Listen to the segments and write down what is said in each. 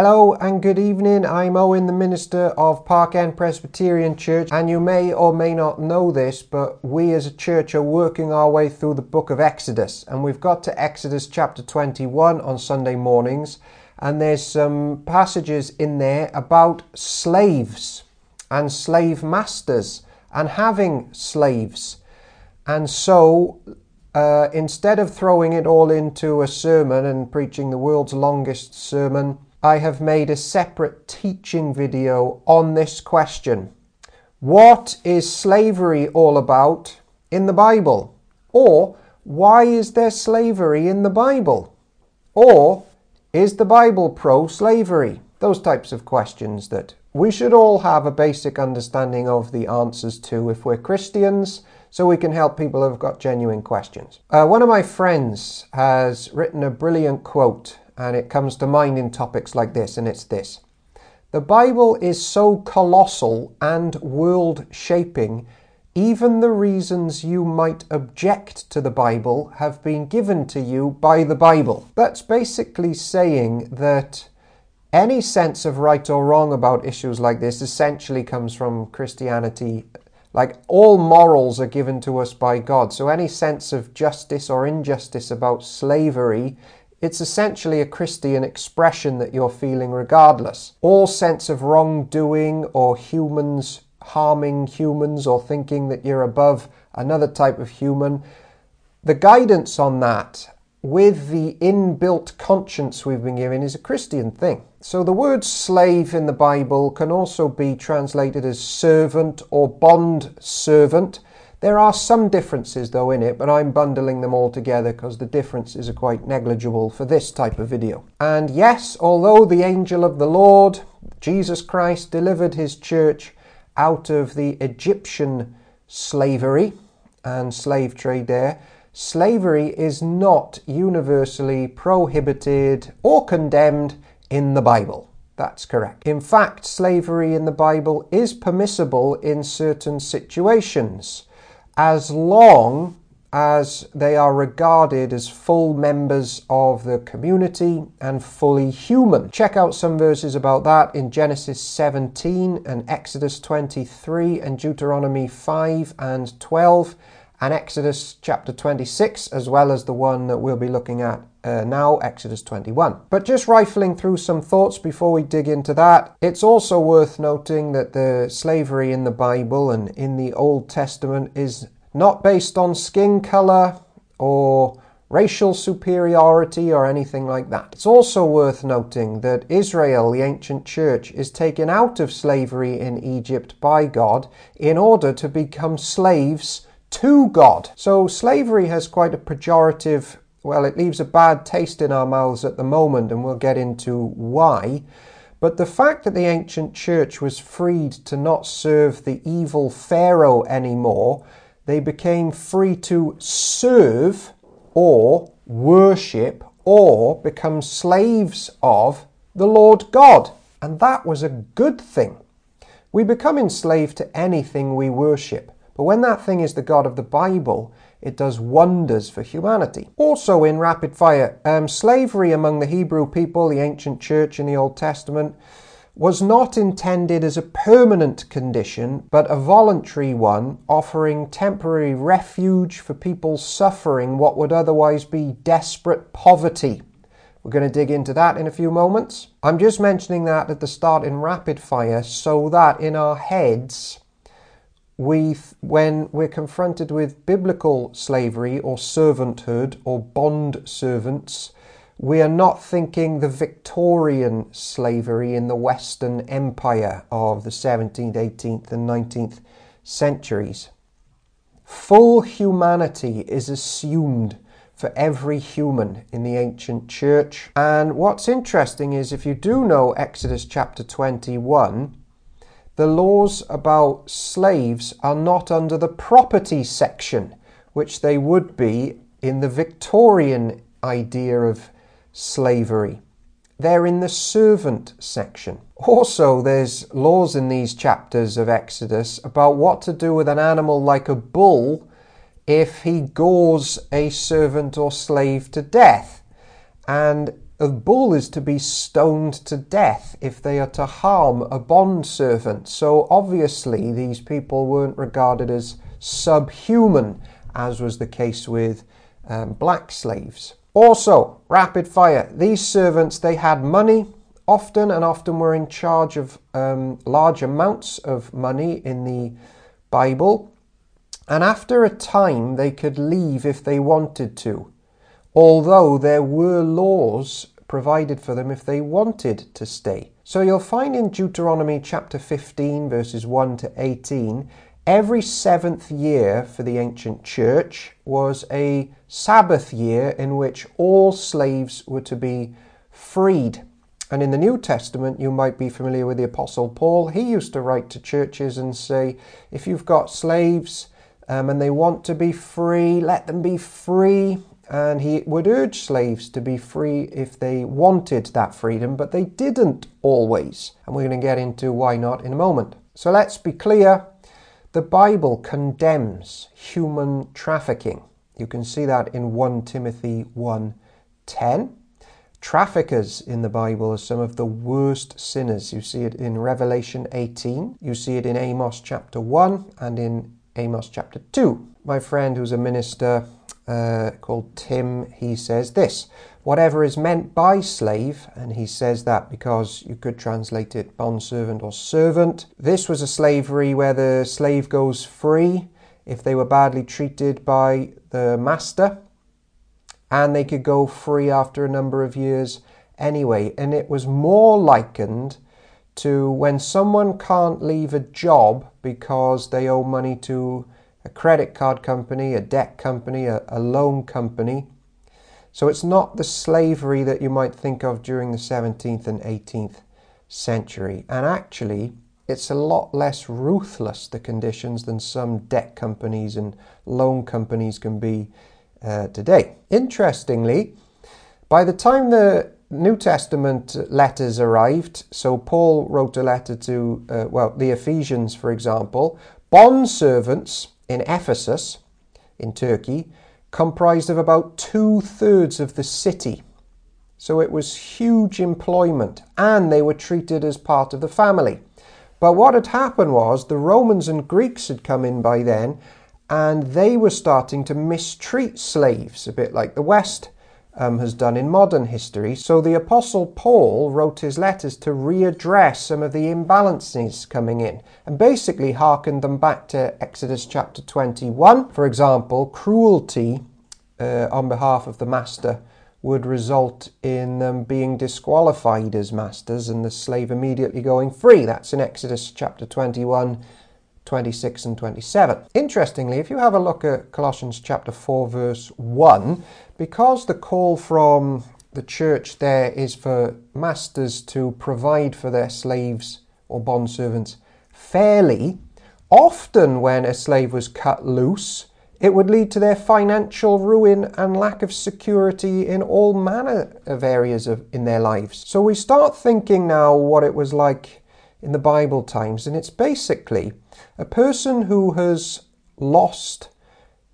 Hello and good evening. I'm Owen, the minister of Park End Presbyterian Church, and you may or may not know this, but we as a church are working our way through the book of Exodus, and we've got to Exodus chapter 21 on Sunday mornings, and there's some passages in there about slaves and slave masters and having slaves. And so uh, instead of throwing it all into a sermon and preaching the world's longest sermon, I have made a separate teaching video on this question. What is slavery all about in the Bible? Or why is there slavery in the Bible? Or is the Bible pro slavery? Those types of questions that we should all have a basic understanding of the answers to if we're Christians, so we can help people who've got genuine questions. Uh, one of my friends has written a brilliant quote and it comes to mind in topics like this, and it's this The Bible is so colossal and world shaping, even the reasons you might object to the Bible have been given to you by the Bible. That's basically saying that any sense of right or wrong about issues like this essentially comes from Christianity. Like all morals are given to us by God. So any sense of justice or injustice about slavery it's essentially a Christian expression that you're feeling regardless. All sense of wrongdoing or humans harming humans or thinking that you're above another type of human, the guidance on that with the inbuilt conscience we've been given is a Christian thing. So the word slave in the Bible can also be translated as servant or bond servant. There are some differences though in it, but I'm bundling them all together because the differences are quite negligible for this type of video. And yes, although the angel of the Lord, Jesus Christ, delivered his church out of the Egyptian slavery and slave trade there, slavery is not universally prohibited or condemned in the Bible. That's correct. In fact, slavery in the Bible is permissible in certain situations as long as they are regarded as full members of the community and fully human. Check out some verses about that in Genesis 17 and Exodus 23 and Deuteronomy 5 and 12 and Exodus chapter 26, as well as the one that we'll be looking at uh, now, Exodus 21. But just rifling through some thoughts before we dig into that, it's also worth noting that the slavery in the Bible and in the Old Testament is not based on skin color or racial superiority or anything like that. It's also worth noting that Israel, the ancient church, is taken out of slavery in Egypt by God in order to become slaves to God. So slavery has quite a pejorative well, it leaves a bad taste in our mouths at the moment, and we'll get into why. But the fact that the ancient church was freed to not serve the evil Pharaoh anymore, they became free to serve or worship or become slaves of the Lord God. And that was a good thing. We become enslaved to anything we worship. But when that thing is the God of the Bible, it does wonders for humanity. Also, in rapid fire, um, slavery among the Hebrew people, the ancient church in the Old Testament, was not intended as a permanent condition, but a voluntary one, offering temporary refuge for people suffering what would otherwise be desperate poverty. We're going to dig into that in a few moments. I'm just mentioning that at the start in rapid fire so that in our heads, we, when we're confronted with biblical slavery or servanthood or bond servants, we are not thinking the Victorian slavery in the Western Empire of the 17th, 18th, and 19th centuries. Full humanity is assumed for every human in the ancient church. And what's interesting is if you do know Exodus chapter 21, the laws about slaves are not under the property section, which they would be in the Victorian idea of slavery. They're in the servant section. Also, there's laws in these chapters of Exodus about what to do with an animal like a bull if he gores a servant or slave to death. And A bull is to be stoned to death if they are to harm a bond servant. So obviously, these people weren't regarded as subhuman, as was the case with um, black slaves. Also, rapid fire. These servants they had money often and often were in charge of um, large amounts of money in the Bible. And after a time, they could leave if they wanted to, although there were laws provided for them if they wanted to stay. So you'll find in Deuteronomy chapter 15, verses 1 to 18, every seventh year for the ancient church was a Sabbath year in which all slaves were to be freed. And in the New Testament, you might be familiar with the Apostle Paul. He used to write to churches and say, if you've got slaves um, and they want to be free, let them be free. And he would urge slaves to be free if they wanted that freedom, but they didn't always. And we're going to get into why not in a moment. So let's be clear the Bible condemns human trafficking. You can see that in 1 Timothy 1:10. Traffickers in the Bible are some of the worst sinners. You see it in Revelation 18, you see it in Amos chapter 1, and in Amos chapter 2. My friend, who's a minister uh, called Tim, he says this whatever is meant by slave, and he says that because you could translate it bondservant or servant. This was a slavery where the slave goes free if they were badly treated by the master and they could go free after a number of years anyway. And it was more likened to when someone can't leave a job because they owe money to a credit card company, a debt company, a, a loan company. So it's not the slavery that you might think of during the 17th and 18th century. And actually, it's a lot less ruthless, the conditions, than some debt companies and loan companies can be uh, today. Interestingly, by the time the New Testament letters arrived, so Paul wrote a letter to, uh, well, the Ephesians, for example, bond servants in Ephesus, in Turkey, comprised of about two thirds of the city. So it was huge employment, and they were treated as part of the family. But what had happened was the Romans and Greeks had come in by then and they were starting to mistreat slaves, a bit like the West um, has done in modern history. So the Apostle Paul wrote his letters to readdress some of the imbalances coming in and basically harkened them back to Exodus chapter 21. For example, cruelty uh, on behalf of the master would result in them being disqualified as masters and the slave immediately going free. That's in Exodus chapter 21 26 and 27. Interestingly, if you have a look at Colossians chapter 4, verse 1, because the call from the church there is for masters to provide for their slaves or bondservants fairly, often when a slave was cut loose, it would lead to their financial ruin and lack of security in all manner of areas of, in their lives. So we start thinking now what it was like in the Bible times, and it's basically a person who has lost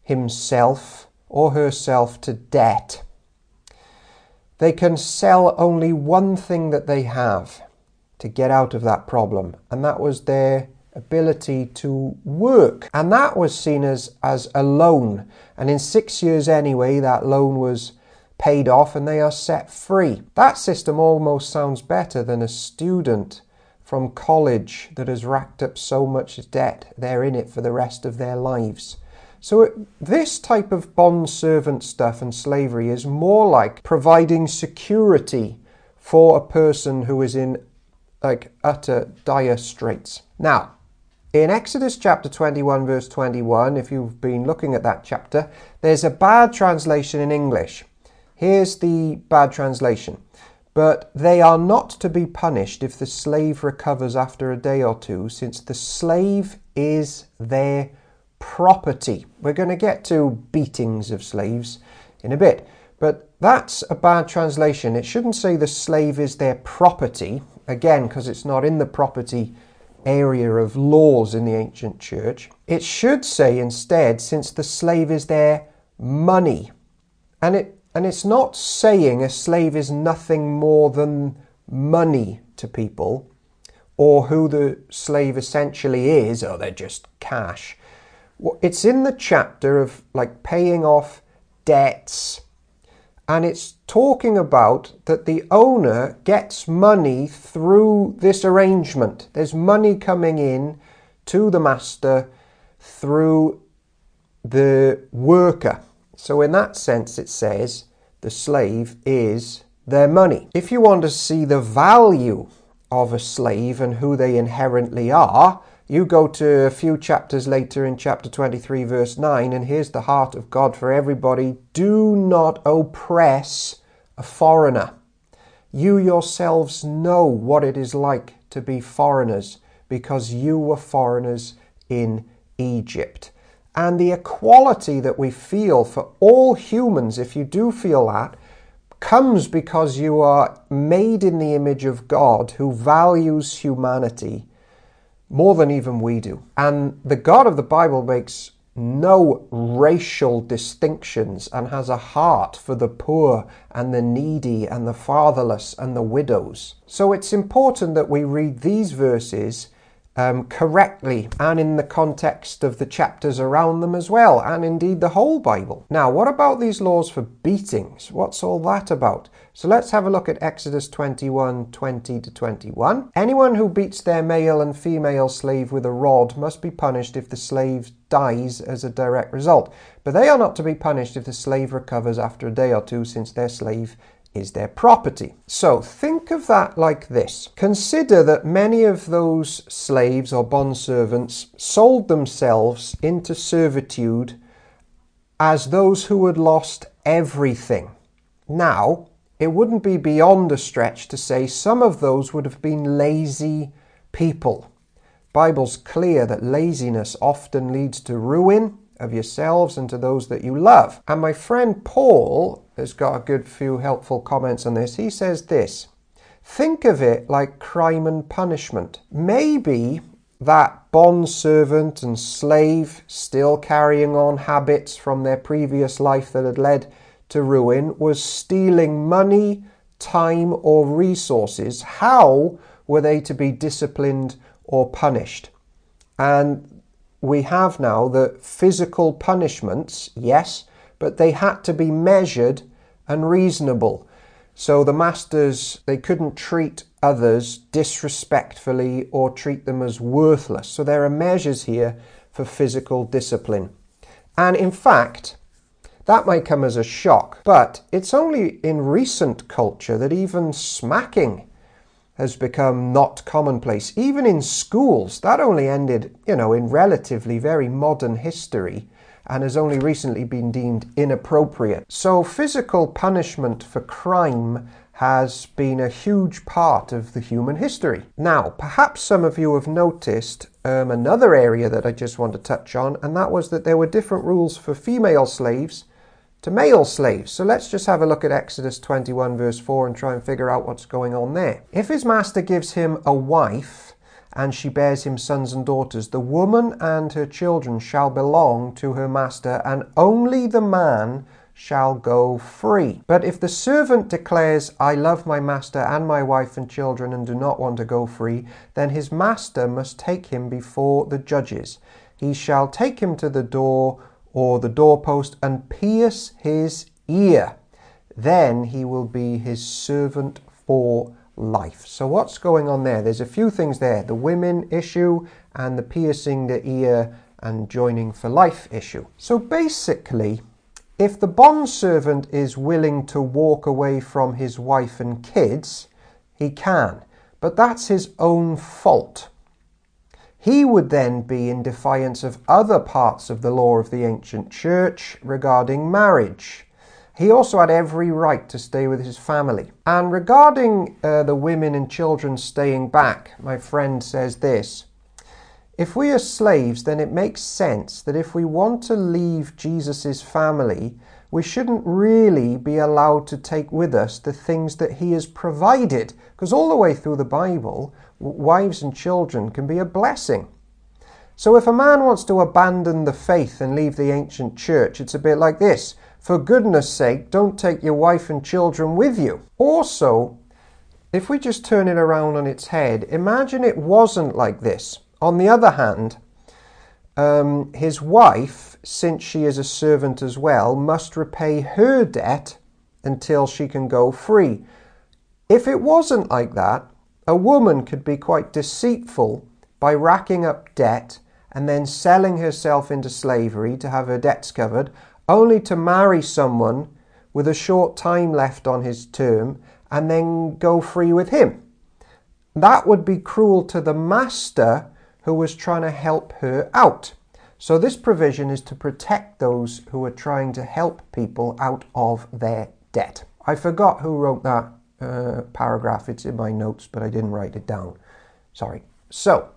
himself or herself to debt. They can sell only one thing that they have to get out of that problem, and that was their ability to work. And that was seen as, as a loan. And in six years anyway, that loan was paid off and they are set free. That system almost sounds better than a student from college that has racked up so much debt, they're in it for the rest of their lives. So, this type of bond servant stuff and slavery is more like providing security for a person who is in like utter dire straits. Now, in Exodus chapter 21, verse 21, if you've been looking at that chapter, there's a bad translation in English. Here's the bad translation. But they are not to be punished if the slave recovers after a day or two, since the slave is their property. We're going to get to beatings of slaves in a bit, but that's a bad translation. It shouldn't say the slave is their property, again, because it's not in the property area of laws in the ancient church. It should say instead, since the slave is their money. And it And it's not saying a slave is nothing more than money to people or who the slave essentially is, or they're just cash. It's in the chapter of like paying off debts, and it's talking about that the owner gets money through this arrangement. There's money coming in to the master through the worker. So, in that sense, it says the slave is their money. If you want to see the value of a slave and who they inherently are, you go to a few chapters later in chapter 23, verse 9, and here's the heart of God for everybody do not oppress a foreigner. You yourselves know what it is like to be foreigners because you were foreigners in Egypt. And the equality that we feel for all humans, if you do feel that, comes because you are made in the image of God who values humanity more than even we do. And the God of the Bible makes no racial distinctions and has a heart for the poor and the needy and the fatherless and the widows. So it's important that we read these verses um, correctly and in the context of the chapters around them as well, and indeed the whole Bible. Now, what about these laws for beatings? What's all that about? So let's have a look at Exodus 21 20 to 21. Anyone who beats their male and female slave with a rod must be punished if the slave dies as a direct result, but they are not to be punished if the slave recovers after a day or two, since their slave is their property. So think of that like this. Consider that many of those slaves or bondservants sold themselves into servitude as those who had lost everything. Now, it wouldn't be beyond a stretch to say some of those would have been lazy people. Bible's clear that laziness often leads to ruin of yourselves and to those that you love. And my friend Paul has got a good few helpful comments on this. He says this Think of it like crime and punishment. Maybe that bond servant and slave still carrying on habits from their previous life that had led to ruin was stealing money, time, or resources. How were they to be disciplined or punished? And we have now the physical punishments, yes, but they had to be measured and reasonable. So the masters, they couldn't treat others disrespectfully or treat them as worthless. So there are measures here for physical discipline. And in fact, that might come as a shock, but it's only in recent culture that even smacking has become not commonplace. Even in schools, that only ended, you know, in relatively very modern history and has only recently been deemed inappropriate. So, physical punishment for crime has been a huge part of the human history. Now, perhaps some of you have noticed um, another area that I just want to touch on, and that was that there were different rules for female slaves to male slaves. So let's just have a look at Exodus 21, verse 4, and try and figure out what's going on there. If his master gives him a wife, and she bears him sons and daughters, the woman and her children shall belong to her master, and only the man shall go free. But if the servant declares, I love my master and my wife and children and do not want to go free, then his master must take him before the judges. He shall take him to the door or the doorpost and pierce his ear. Then he will be his servant for life. So, what's going on there? There's a few things there the women issue and the piercing the ear and joining for life issue. So, basically, if the bond servant is willing to walk away from his wife and kids, he can, but that's his own fault he would then be in defiance of other parts of the law of the ancient church regarding marriage. He also had every right to stay with his family. And regarding uh, the women and children staying back, my friend says this If we are slaves, then it makes sense that if we want to leave Jesus' family, we shouldn't really be allowed to take with us the things that he has provided. Because all the way through the Bible, wives and children can be a blessing. So if a man wants to abandon the faith and leave the ancient church, it's a bit like this. For goodness sake, don't take your wife and children with you. Also, if we just turn it around on its head, imagine it wasn't like this. On the other hand, um, his wife, since she is a servant as well, must repay her debt until she can go free. If it wasn't like that, a woman could be quite deceitful by racking up debt and then selling herself into slavery to have her debts covered, only to marry someone with a short time left on his term and then go free with him. That would be cruel to the master who was trying to help her out. So, this provision is to protect those who are trying to help people out of their debt. I forgot who wrote that uh, paragraph. It's in my notes, but I didn't write it down. Sorry. So,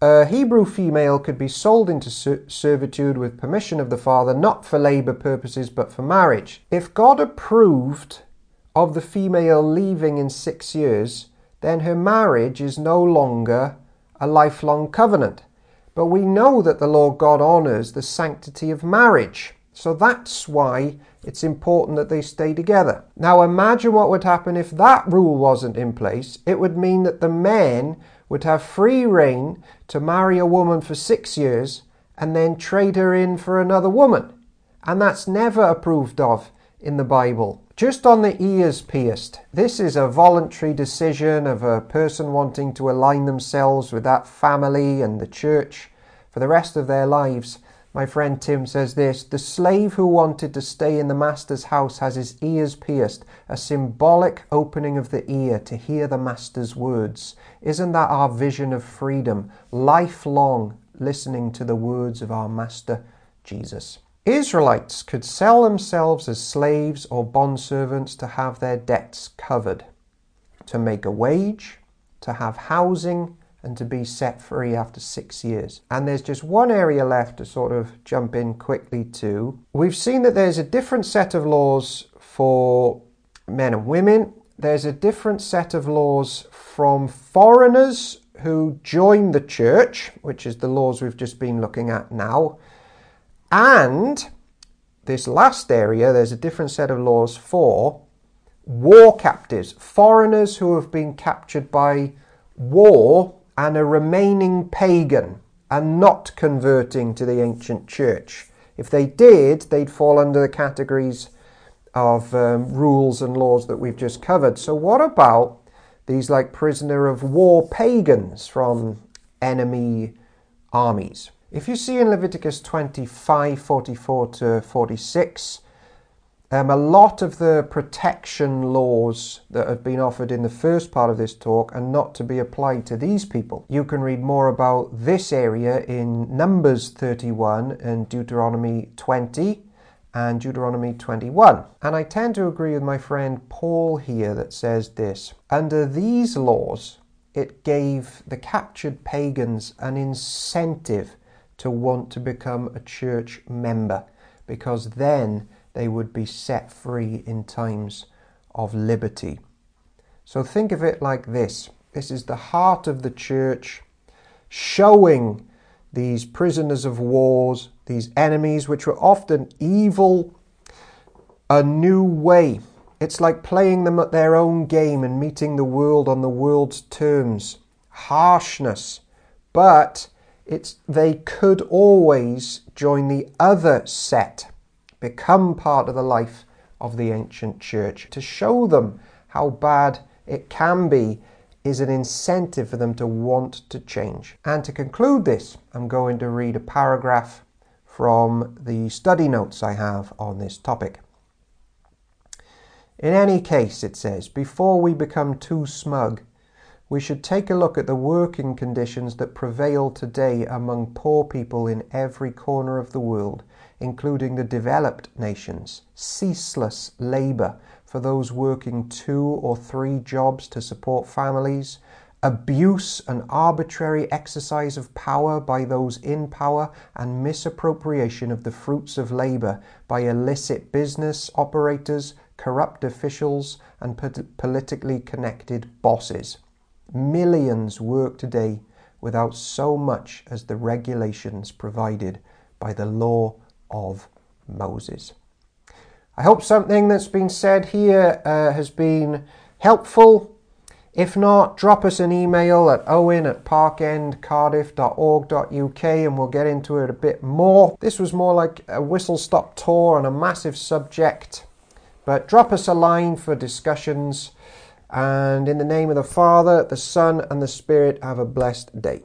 a Hebrew female could be sold into servitude with permission of the father, not for labor purposes, but for marriage. If God approved of the female leaving in six years, then her marriage is no longer a lifelong covenant. But we know that the Lord God honors the sanctity of marriage. So that's why it's important that they stay together. Now imagine what would happen if that rule wasn't in place. It would mean that the men would have free reign to marry a woman for six years and then trade her in for another woman. And that's never approved of in the Bible. Just on the ears pierced, this is a voluntary decision of a person wanting to align themselves with that family and the church for the rest of their lives. My friend Tim says this The slave who wanted to stay in the master's house has his ears pierced, a symbolic opening of the ear to hear the master's words. Isn't that our vision of freedom? Lifelong listening to the words of our master Jesus. Israelites could sell themselves as slaves or bondservants to have their debts covered, to make a wage, to have housing, and to be set free after six years. And there's just one area left to sort of jump in quickly to. We've seen that there's a different set of laws for men and women, there's a different set of laws from foreigners who join the church, which is the laws we've just been looking at now. And this last area, there's a different set of laws for war captives, foreigners who have been captured by war and a remaining pagan and not converting to the ancient church. If they did, they'd fall under the categories of um, rules and laws that we've just covered. So, what about these like prisoner of war pagans from enemy armies? If you see in Leviticus 25 44 to 46, um, a lot of the protection laws that have been offered in the first part of this talk are not to be applied to these people. You can read more about this area in Numbers 31 and Deuteronomy 20 and Deuteronomy 21. And I tend to agree with my friend Paul here that says this Under these laws, it gave the captured pagans an incentive to want to become a church member because then they would be set free in times of liberty. So think of it like this this is the heart of the church showing these prisoners of wars, these enemies, which were often evil, a new way. It's like playing them at their own game and meeting the world on the world's terms. Harshness. But it's they could always join the other set, become part of the life of the ancient church. To show them how bad it can be is an incentive for them to want to change. And to conclude this, I'm going to read a paragraph from the study notes I have on this topic. In any case, it says, before we become too smug we should take a look at the working conditions that prevail today among poor people in every corner of the world, including the developed nations. Ceaseless labour for those working two or three jobs to support families, abuse and arbitrary exercise of power by those in power, and misappropriation of the fruits of labour by illicit business operators, corrupt officials, and politically connected bosses. Millions work today without so much as the regulations provided by the law of Moses. I hope something that's been said here uh, has been helpful. If not, drop us an email at owen at parkendcardiff.org.uk and we'll get into it a bit more. This was more like a whistle stop tour on a massive subject, but drop us a line for discussions. And in the name of the Father, the Son, and the Spirit, have a blessed day.